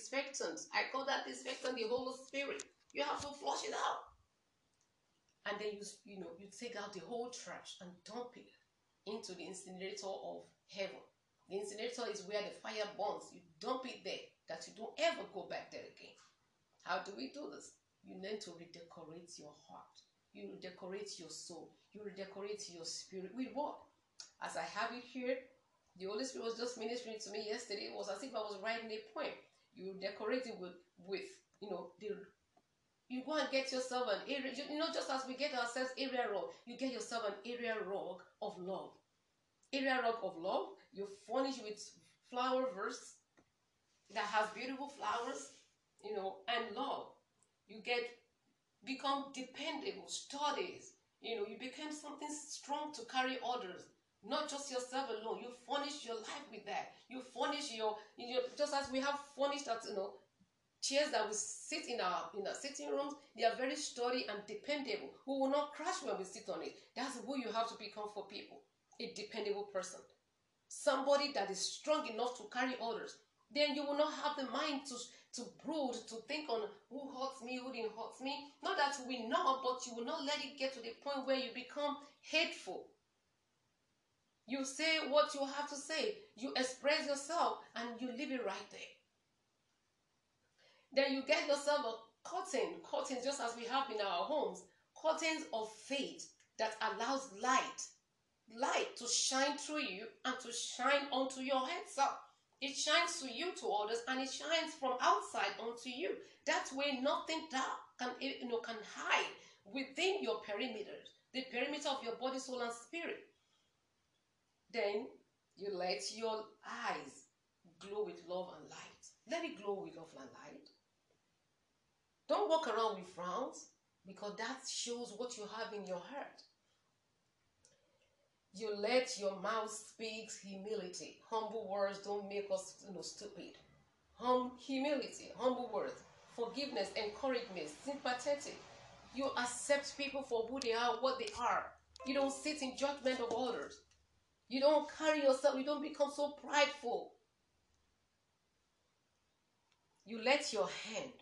disinfectant. I call that disinfectant the Holy Spirit. You have to flush it out. And then you, you know, you take out the whole trash and dump it into the incinerator of heaven. The incinerator is where the fire burns. You dump it there that you don't ever go back there again. How do we do this? You learn to redecorate your heart. You redecorate your soul. You redecorate your spirit. With what? As I have it here, the Holy Spirit was just ministering to me yesterday. It was as if I was writing a poem. You decorate it with, with you know, the you go and get yourself an area, you know, just as we get ourselves area rug, you get yourself an area rug of love. Area rug of love, you furnish with flower verse that has beautiful flowers, you know, and love. You get become dependable, studies, you know, you become something strong to carry others. Not just yourself alone. You furnish your life with that. You furnish your, your just as we have furnished that, you know, chairs that we sit in our in our sitting rooms they are very sturdy and dependable. We will not crash when we sit on it. That's who you have to become for people a dependable person. Somebody that is strong enough to carry others. Then you will not have the mind to to brood to think on who hurts me who didn't hurt me. Not that we know but you will not let it get to the point where you become hateful you say what you have to say you express yourself and you leave it right there then you get yourself a curtain, curtains just as we have in our homes, curtains of faith that allows light, light to shine through you and to shine onto your head. So it shines to you to others and it shines from outside onto you. That way nothing dark can you know can hide within your perimeter, the perimeter of your body, soul, and spirit. Then you let your eyes glow with love and light. Let it glow with love and light. Don't walk around with frowns because that shows what you have in your heart. You let your mouth speak humility. Humble words don't make us you know, stupid. Hum, humility, humble words, forgiveness, encouragement, sympathetic. You accept people for who they are, what they are. You don't sit in judgment of others. You don't carry yourself, you don't become so prideful. You let your hand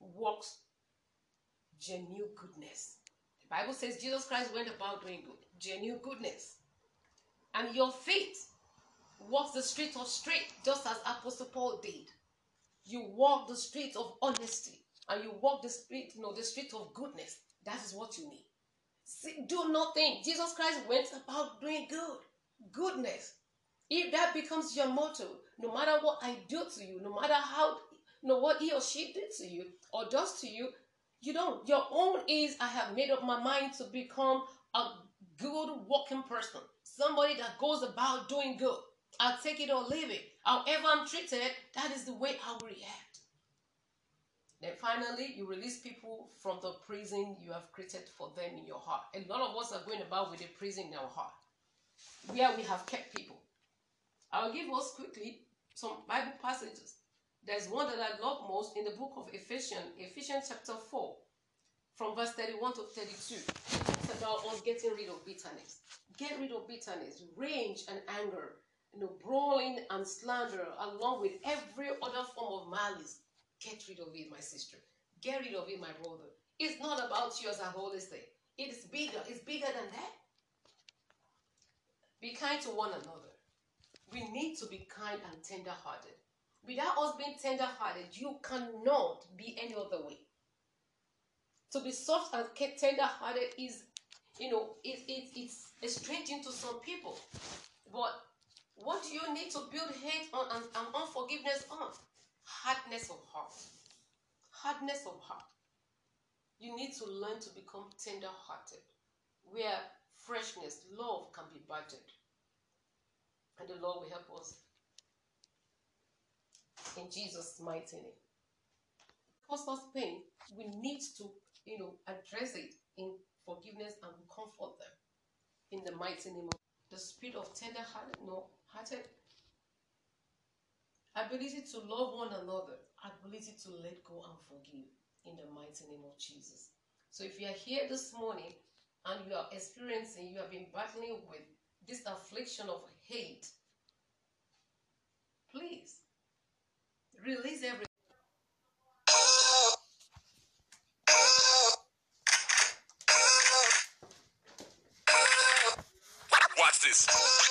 works genuine goodness. The Bible says Jesus Christ went about doing good, genuine goodness. And your feet walks the street of straight, just as Apostle Paul did. You walk the street of honesty and you walk the street, you know, the street of goodness. That is what you need. See, do nothing. Jesus Christ went about doing good, goodness. If that becomes your motto, no matter what I do to you, no matter how know what he or she did to you or does to you. You don't. Your own is I have made up my mind to become a good walking person. Somebody that goes about doing good. I'll take it or leave it. However I'm treated, that is the way I will react. Then finally, you release people from the prison you have created for them in your heart. A lot of us are going about with a prison in our heart, where we have kept people. I'll give us quickly some Bible passages there's one that I love most in the book of Ephesians, Ephesians chapter 4, from verse 31 to 32. It's about us getting rid of bitterness. Get rid of bitterness, rage and anger, you know, brawling and slander, along with every other form of malice. Get rid of it, my sister. Get rid of it, my brother. It's not about you, as I always say. It is bigger. It's bigger than that. Be kind to one another. We need to be kind and tender hearted. Without us being tender hearted, you cannot be any other way. To be soft and tender hearted is, you know, it, it, it's estranging to some people. But what do you need to build hate on and, and unforgiveness on? Hardness of heart. Hardness of heart. You need to learn to become tender hearted, where freshness, love can be budded. And the Lord will help us in Jesus' mighty name. Cause us pain, we need to, you know, address it in forgiveness and comfort them in the mighty name of the spirit of tender hearted, no hearted, ability to love one another, ability to let go and forgive in the mighty name of Jesus. So if you are here this morning and you are experiencing, you have been battling with this affliction of hate, please release everything. Watch this.